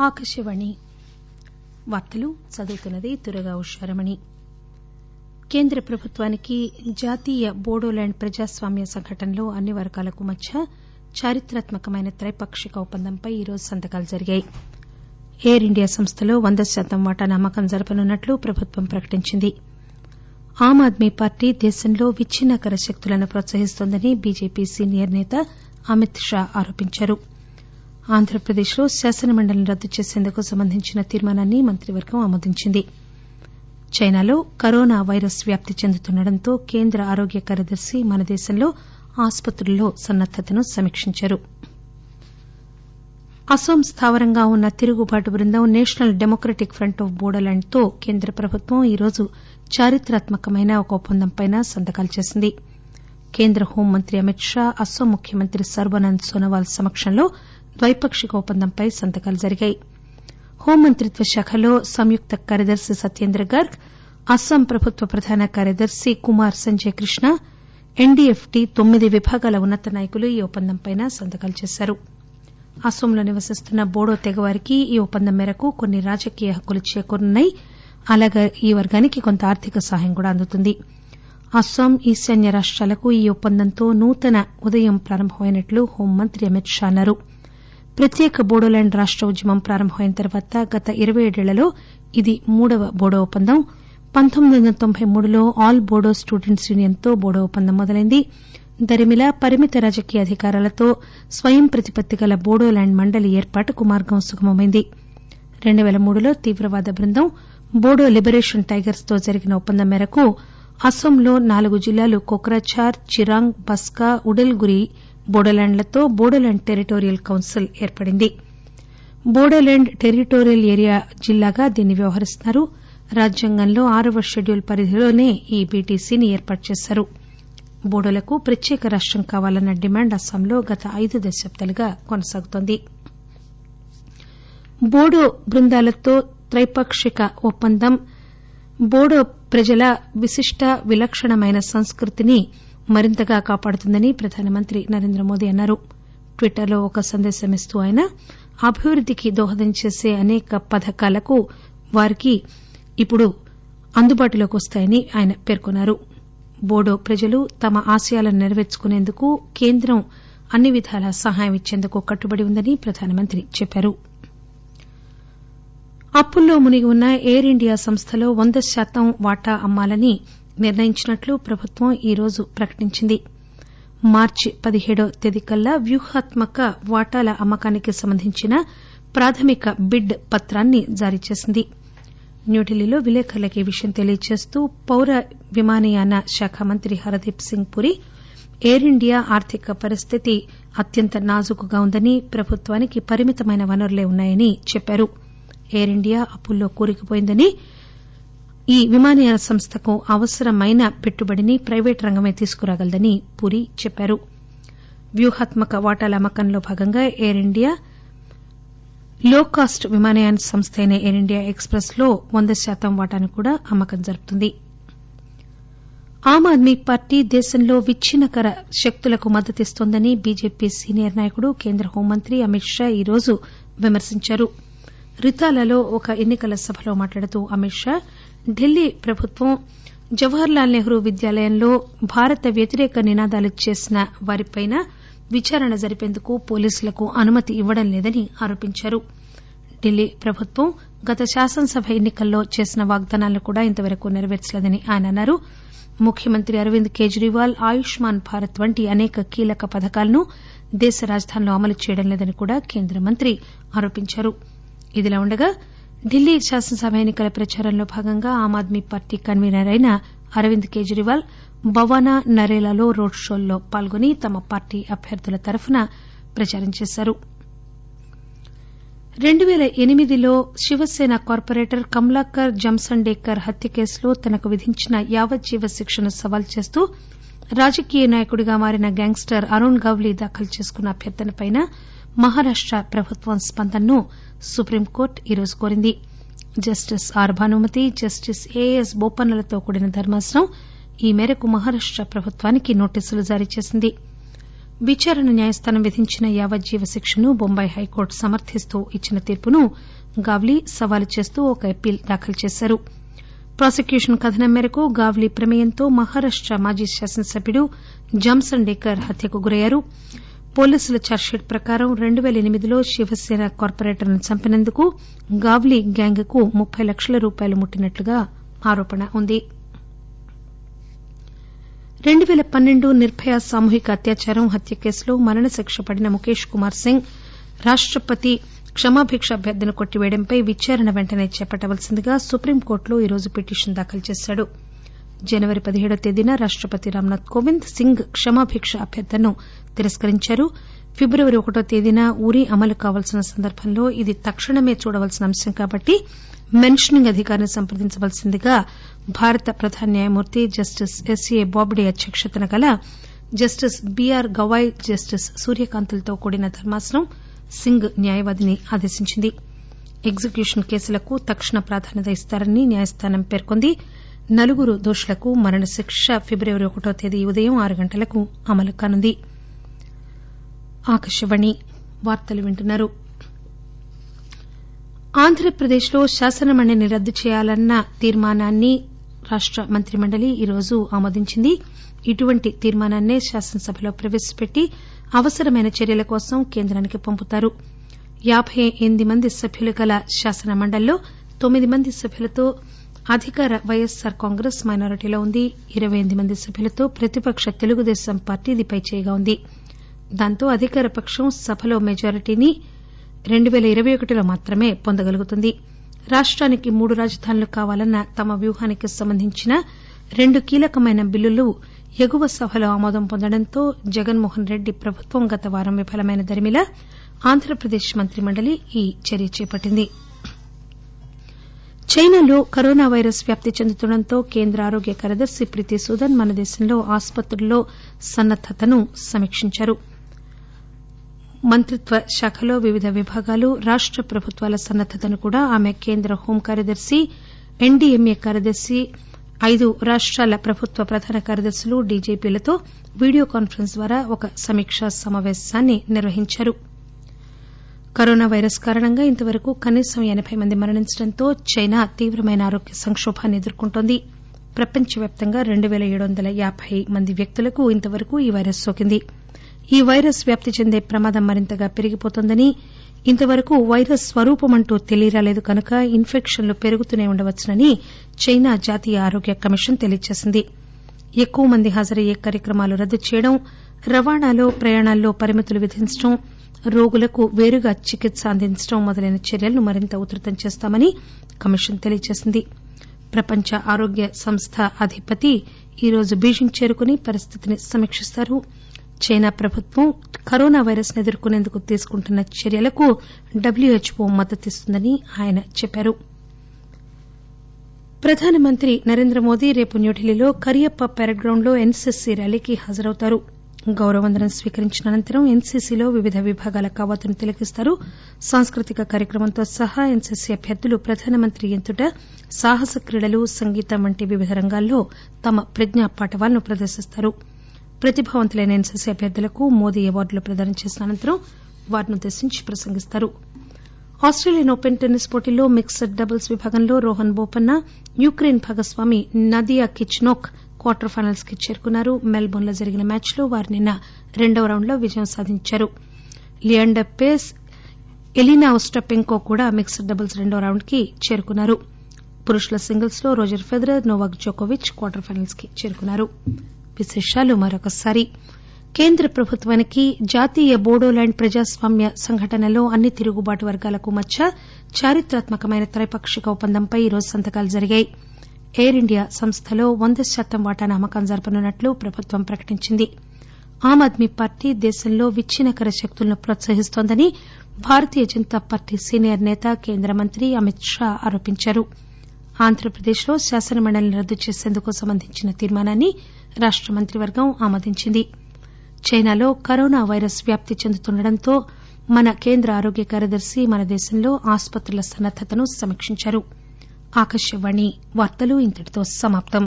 ఆకాశవాణి. వార్తలు చదువుతున్నది దుర్గా ఉషారమణి. కేంద్ర ప్రభుత్వానికి జాతీయ బోడోల్యాండ్ ప్రజాస్వామ్య సంఘటనలో అన్ని వర్గాలకు మధ్య చారిత్రాత్మకమైన త్రైపాక్షిక ఒప్పందంపై ఈరోజు సంతకాలు జరిగాయి. ఎయిర్ ఇండియా సంస్థలో వంద శాతం వాటా అమ్మకం జరపనున్నట్లు ప్రభుత్వం ప్రకటించింది. ఆమ్ ఆద్మీ పార్టీ దేశంలో విచ్చిన్నకర శక్తులను ప్రోత్సహిస్తోందని బీజేపీ సీనియర్ నేత అమిత్ షా ఆరోపించారు. ఆంధ్రప్రదేశ్లో శాసనమండలిని రద్దు చేసేందుకు సంబంధించిన తీర్మానాన్ని మంత్రివర్గం ఆమోదించింది. చైనాలో కరోనా వైరస్ వ్యాప్తి చెందుతుండటంతో కేంద్ర ఆరోగ్య కార్యదర్శి మన దేశంలో ఆసుపత్రుల్లో సన్నద్దతను సమీక్షించారు. అసోం స్థావరంగా ఉన్న తిరుగుబాటు బృందం నేషనల్ డెమోక్రటిక్ ప్రంట్ ఆఫ్ బోడోల్యాండ్తో కేంద్ర ప్రభుత్వం ఈరోజు చారిత్రాత్మకమైన ఒక ఒప్పందంపై సంతకాలు చేసింది. కేంద్ర హోంమంత్రి అమిత్ షా అసోం ముఖ్యమంత్రి సర్బానంద్ సోనోవాల్ సమక్షంలో ద్వైపాక్షిక ఒప్పందంపై సంతకాలు జరిగాయి. హోంమంత్రిత్వ శాఖలో సంయుక్త కార్యదర్శి సత్యేంద్ర గర్గ్ అస్పాం ప్రభుత్వ ప్రధాన కార్యదర్శి కుమార్ సంజయ్ కృష్ణ ఎన్డీఎఫ్టీ తొమ్మిది విభాగాల ఉన్నత నాయకులు ఈ ఒప్పందంపై సంతకాలు చేశారు. అస్పాంలో నివసిస్తున్న బోడో తెగవారికి ఈ ఒప్పందం మేరకు కొన్ని రాజకీయ హక్కులు చేకూరనున్నాయి. అలాగే ఈ వర్గానికి కొంత ఆర్థిక సహాయం కూడా అందుతుంది. అస్పాం ఈశాన్య రాష్టాలకు ఈ ఒప్పందంతో నూతన ఉదయం ప్రారంభమైనట్లు హోంమంత్రి అమిత్ షా అన్నారు. ప్రత్యేక బోడోల్యాండ్ రాష్ట ఉద్యమం ప్రారంభమైన తర్వాత గత ఇరవై ఏడేళ్ళలో ఇది మూడవ బోడో ఒప్పందం. పంతొమ్మిది వందల తొంభై మూడులో ఆల్ బోడో స్టూడెంట్స్ యూనియన్తో బోడో ఒప్పందం మొదలైంది. దరిమిల పరిమిత రాజకీయ అధికారాలతో స్వయం ప్రతిపత్తి గల బోడోల్యాండ్ మండలి ఏర్పాటుకు మార్గం సుగమమైంది. రెండు పేల మూడులో తీవ్రవాద బృందం బోడో లిబరేషన్ టైగర్స్తో జరిగిన ఒప్పందం మేరకు అస్పాంలో నాలుగు జిల్లాలు కోక్రాఝార్ చిరాంగ్ బస్కా ఉడల్గురి బోడోల్యాండ్లతో బోడోల్యాండ్ టెరిటోరియల్ కౌన్సిల్ ఏర్పడింది. బోడోల్యాండ్ టెరిటోరియల్ ఏరియా జిల్లాగా దీన్ని వ్యవహరిస్తున్నారు. రాజ్యాంగంలో ఆరవ షెడ్యూల్ పరిధిలోనే ఈ బీటీసీని ఏర్పాటు చేశారు. బోడోలకు ప్రత్యేక రాష్టం కావాలన్న డిమాండ్ అస్పాంలో గత ఐదు దశాబ్దాలుగా కొనసాగుతోంది. బోడో బృందాలతో త్రైపాక్షిక ఒప్పందం బోడో ప్రజల విశిష్ట విలక్షణమైన సంస్కృతిని మరింతగా కాపాడుతుందని ప్రధానమంత్రి నరేంద్రమోదీ అన్నారు. ట్విట్టర్లో ఒక సందేశం ఇస్తూ ఆయన అభివృద్దికి దోహదం చేసే అనేక పథకాలకు వారికి ఇప్పుడు అందుబాటులోకి వస్తాయని ఆయన పేర్కొన్నారు. బోడో ప్రజలు తమ ఆశయాలను నెరవేర్చుకునేందుకు కేంద్రం అన్ని విధాలా సహాయం ఇచ్చేందుకు కట్టుబడి ఉందని ప్రధానమంత్రి చెప్పారు. అప్పుల్లో మునిగి ఉన్న ఎయిర్ ఇండియా సంస్థలో వంద శాతం వాటా అమ్మాలని నిర్ణయించినట్లు ప్రభుత్వం ఈరోజు ప్రకటించింది. మార్చి పదిహేడవ తేదీకల్లా వ్యూహాత్మక వాటాల అమ్మకానికి సంబంధించిన ప్రాథమిక బిడ్ పత్రాన్ని జారీ చేసింది. న్యూఢిల్లీలో విలేకరులకు ఈ విషయం తెలియజేస్తూ పౌర విమానయాన శాఖ మంత్రి హర్దీప్ సింగ్ పూరి ఎయిర్ ఇండియా ఆర్థిక పరిస్థితి అత్యంత నాజుకుగా ఉందని ప్రభుత్వానికి పరిమితమైన వనరులే ఉన్నాయని చెప్పారు. ఎయిర్ ఇండియా అప్పుల్లో కూరుకుపోయిందని ఈ విమానయాన సంస్థకు అవసరమైన పెట్టుబడిని ప్రైవేటు రంగమే తీసుకురాగలదని పూరి చెప్పారు. వ్యూహాత్మక వాటాల అమ్మకంలో భాగంగా ఎయిర్ ఇండియా లో కాస్ట్ విమానయాన సంస్థ అయిన ఎయిర్ ఇండియా ఎక్స్ ప్రెస్లో వంద శాతం వాటాను కూడా అమ్మకం జరుపుతుంది. ఆమ్ ఆద్మీ పార్టీ దేశంలో విచ్చిన్నకర శక్తులకు మద్దతిస్తోందని బీజేపీ సీనియర్ నాయకుడు కేంద్ర హోంమంత్రి అమిత్ షా ఈరోజు విమర్శించారు. రితాలలో ఒక ఎన్నికల సభలో మాట్లాడుతూ అమిత్ షా ఢిల్లీ ప్రభుత్వం జవహర్ లాల్ నెహ్రూ విద్యాలయంలో భారత వ్యతిరేక నినాదాలు చేసిన వారిపై విచారణ జరిపేందుకు పోలీసులకు అనుమతి ఇవ్వడం లేదని ఆరోపించారు. ఢిల్లీ ప్రభుత్వం గత శాసనసభ ఎన్నికల్లో చేసిన వాగ్దానాలను కూడా ఇంతవరకు నెరవేర్చలేదని ఆయన అన్నారు. ముఖ్యమంత్రి అరవింద్ కేజ్రీవాల్ ఆయుష్మాన్ భారత్ వంటి అనేక కీలక పథకాలను దేశ రాజధానిలో అమలు చేయడం లేదని కూడా కేంద్ర మంత్రి ఆరోపించారు. ఇదిలా ఉండగా ఢిల్లీ శాసనసభ ఎన్ని కల ప్రచారంలో భాగంగా ఆమ్ ఆద్మీ పార్టీ కన్వీనర్ అయిన అరవింద్ కేజ్రీవాల్ బవానా నరేలాలో రోడ్ షోల్లో పాల్గొని తమ పార్టీ అభ్యర్థుల తరఫున ప్రచారం చేశారు. రెండు పేల ఎనిమిదిలో శివసేన కార్పొరేటర్ కమలాకర్ జంసండేకర్ హత్య కేసులో తనకు విధించిన యావజ్జీవ శిక్షను సవాల్ చేస్తూ రాజకీయ నాయకుడిగా మారిన గ్యాంగ్స్టర్ అరుణ్ గౌలీ దాఖలు చేసుకున్న అభ్యర్థనపై మహారాష్ట ప్రభుత్వం స్పందనను సుప్రీంకోర్టు ఈరోజు కోరింది. Justice R Bhanumathi justice A S బోపన్నలతో కూడిన ధర్మాసనం ఈ మేరకు మహారాష్ట ప్రభుత్వానికి నోటీసులు జారీ చేసింది. విచారణ న్యాయస్థానం విధించిన యావజ్జీవ శిక్షను బొంబాయి హైకోర్టు సమర్దిస్తూ ఇచ్చిన తీర్పును గావ్లీ సవాలు చేస్తూ ఒక అప్పీల్ దాఖలు చేశారు. ప్రాసిక్యూషన్ కథనం మేరకు గావ్లీ ప్రమేయంతో మహారాష్ట మాజీ శాసనసభ్యుడు జామ్సన్ డేకర్ హత్యకు గురయ్యారు. పోలీసుల ఛార్జిషీట్ ప్రకారం రెండు పేల ఎనిమిదిలో శివసేన కార్పొరేటర్ను చంపినందుకు గావ్లీ గ్యాంగ్కు ముప్పై లక్షల రూపాయలు ముట్టినట్లుగా ఆరోపణ ఉంది. రెండు పేల పన్నెండు నిర్భయ సామూహిక అత్యాచారం హత్య కేసులో మరణశిక్ష పడిన ముఖేష్ కుమార్ సింగ్ రాష్టపతి క్షమాభిక్ష అభ్యర్థన కొట్టివేయడంపై విచారణ వెంటనే చేపట్టవలసిందిగా సుప్రీంకోర్టులో ఈరోజు పిటిషన్ దాఖలు చేశాడు. జనవరి పదిహేడవ తేదీన రాష్టపతి రామ్నాథ్ కోవింద్ సింగ్ క్షమాభిక్ష అభ్యర్థనను తిరస్కరించారు. ఫిబ్రవరి ఒకటో తేదీన ఉరి అమలు కావాల్సిన సందర్భంలో ఇది తక్షణమే చూడవలసిన అంశం కాబట్టి మెన్షనింగ్ అధికారిని సంప్రదించవలసిందిగా భారత ప్రధాన న్యాయమూర్తి జస్టిస్ ఎస్ఏ బాబ్డే అధ్యక్షతన గల justice B R Gavai justice సూర్యకాంత్లతో కూడిన ధర్మాసనం సింగ్ న్యాయవాదిని ఆదేశించింది. ఎగ్జిక్యూషన్ కేసులకు తక్షణ ప్రాధాన్యత ఇస్తారని న్యాయస్థానం పేర్కొంది. నలుగురు దోషులకు మరణశిక్ష ఫిబ్రవరి ఒకటో తేదీ ఉదయం ఆరు గంటలకు అమలు కానుంది. ఆంధ్రప్రదేశ్లో శాసనమండలిని రద్దు చేయాలన్న తీర్మానాన్ని రాష్ట మంత్రిమండలి ఈరోజు ఆమోదించింది. ఇటువంటి తీర్మానాన్నే శాసనసభలో ప్రవేశపెట్టి అవసరమైన చర్యల కోసం కేంద్రానికి పంపుతారు. యాబై ఎనిమిది మంది సభ్యులు గల శాసనమండలిలో తొమ్మిది మంది సభ్యులతో అధికార వైఎస్సార్ కాంగ్రెస్ మైనారిటీలో ఉంది. ఇరవై ఎనిమిది మంది సభ్యులతో ప్రతిపక్ష తెలుగుదేశం పార్టీ ఇది పైచేయిగా ఉంది. దాంతో అధికార పక్షం సభలో మెజారిటీని రెండు పేల ఇరవై ఒకటిలో మాత్రమే పొందగలుగుతుంది. రాష్టానికి మూడు రాజధానులు కావాలన్న తమ వ్యూహానికి సంబంధించిన రెండు కీలకమైన బిల్లులు ఎగువ సభలో ఆమోదం పొందడంతో జగన్మోహన్ రెడ్డి ప్రభుత్వం గత వారం విఫలమైన దరిమిలా ఆంధ్రప్రదేశ్ మంత్రిమండలి ఈ చర్య చేపట్టింది. చైనాలో కరోనా వైరస్ వ్యాప్తి చెందుతుండటంతో కేంద్ర ఆరోగ్య కార్యదర్శి ప్రీతి సూదన్ మన దేశంలో ఆసుపత్రుల్లో సన్నద్దతను సమీక్షించారు. మంత్రిత్వ శాఖలో వివిధ విభాగాలు రాష్ట ప్రభుత్వాల సన్నద్దతను కూడా ఆమె కేంద్ర హోం కార్యదర్శి ఎన్డీఎంఏ కార్యదర్శి ఐదు రాష్టాల ప్రభుత్వ ప్రధాన కార్యదర్శులు డీజీపీలతో వీడియో కాన్పరెన్స్ ద్వారా ఒక సమీకా సమాపేశాన్ని నిర్వహించారు. కరోనా వైరస్ కారణంగా ఇంతవరకు కనీసం ఎనబై మంది మరణించడంతో చైనా తీవ్రమైన ఆరోగ్య సంకోభాన్ని ఎదుర్కొంటోంది. ప్రపంచవ్యాప్తంగా రెండు పేల ఏడు వందల యాబై మంది వ్యక్తులకు ఇంతవరకు ఈ వైరస్ సోకింది. ఈ వైరస్ వ్యాప్తి చెందే ప్రమాదం మరింతగా పెరిగిపోతోందని ఇంతవరకు వైరస్ స్వరూపమంటూ తెలియరాలేదు కనుక ఇన్ఫెక్షన్లు పెరుగుతూనే ఉండవచ్చునని చైనా జాతీయ ఆరోగ్య కమిషన్ తెలియజేసింది. ఎక్కువ మంది హాజరయ్యే కార్యక్రమాలు రద్దు చేయడం రవాణాలో ప్రయాణాల్లో పరిమితులు విధించడం రోగులకు పేరుగా చికిత్స అందించడం మొదలైన చర్యలను మరింత ఉధృతం చేస్తామని కమిషన్ తెలియజేసింది. ప్రపంచ ఆరోగ్య సంస్థ అధిపతి ఈరోజు బీజింగ్ చేరుకుని పరిస్థితిని సమీకిస్తారు చైనా ప్రభుత్వం కరోనా వైరస్ను ఎదుర్కొనేందుకు తీసుకుంటున్న చర్యలకు డబ్ల్యూహెచ్ఓ మద్దతిస్తుందని ఆయన చెప్పారు. ప్రధానమంత్రి నరేంద్ర మోదీ రేపు న్యూఢిల్లీలో కరియప్ప పెరేడ్ గ్రౌండ్లో ఎన్సీసీ ర్యాలీకి హాజరవుతారు. గౌరవవందనం స్వీకరించిన అనంతరం ఎన్సీసీలో వివిధ విభాగాల కవాతును తిలకిస్తారు. సాంస్కృతిక కార్యక్రమంతో సహా ఎన్సీసీ అభ్యర్థులు ప్రధానమంత్రి ఎదుట సాహస క్రీడలు సంగీతం వంటి వివిధ రంగాల్లో తమ ప్రజ్ఞా పాటవాలను ప్రదర్శిస్తారు. ప్రతిభావంతులైన ఎన్సీసీ అభ్యర్థులకు మోదీ అవార్డులు ప్రదానం చేసిన అనంతరం వారినుద్దేశించి ప్రసంగిస్తారు. ఆస్టేలియన్ ఓపెన్ టెన్నిస్ పోటీల్లో మిక్స్డ్ డబుల్స్ విభాగంలో రోహన్ బోపన్న యుక్రెయిన్ భాగస్వామి నదియా కిచ్నోక్ క్వార్టర్ ఫైనల్స్కి చేరుకున్నారు. మెల్బోర్న్లో జరిగిన మ్యాచ్లో వారు నిన్న రెండవ రౌండ్లో విజయం సాధించారు. లియాండర్ పేస్ ఎలీనా ఓస్టాపెంకో కూడా మిక్స్డ్ డబుల్స్ రెండో రౌండ్కి చేరుకున్నారు. పురుషుల సింగిల్స్లో రోజర్ ఫెదరర్ నోవాక్ జోకోవిచ్ క్వార్టర్ ఫైనల్స్కి చేరుకున్నారు. విశేషాలు మరొకసారి. కేంద్ర ప్రభుత్వానికి జాతీయ బోడోల్యాండ్ ప్రజాస్వామ్య సంఘటనలో అన్ని తిరుగుబాటు వర్గాలకు మధ్య చారిత్రాత్మకమైన త్రైపాక్షిక ఒప్పందంపై ఈరోజు సంతకాలు జరిగాయి. ఎయిర్ ఇండియా సంస్థలో వంద శాతం వాటాను అమ్మకం జరపనున్నట్లు ప్రభుత్వం ప్రకటించింది. ఆమ్ ఆద్మీ పార్టీ దేశంలో విచ్చిన్నకర శక్తులను ప్రోత్సహిస్తోందని భారతీయ జనతా పార్టీ సీనియర్ నేత కేంద్ర మంత్రి అమిత్ షా ఆరోపించారు. ఆంధ్రప్రదేశ్లో శాసనమండలిని రద్దు చేసేందుకు సంబంధించిన తీర్మానాన్ని రాష్ట మంత్రివర్గం ఆమోదించింది. చైనాలో కరోనా వైరస్ వ్యాప్తి చెందుతుండటంతో మన కేంద్ర ఆరోగ్య కార్యదర్శి మన దేశంలో ఆసుపత్రుల సన్నద్దతను సమీక్షించారు. ఆకాశవాణి వార్తలు ఇంతటితో సమాప్తం.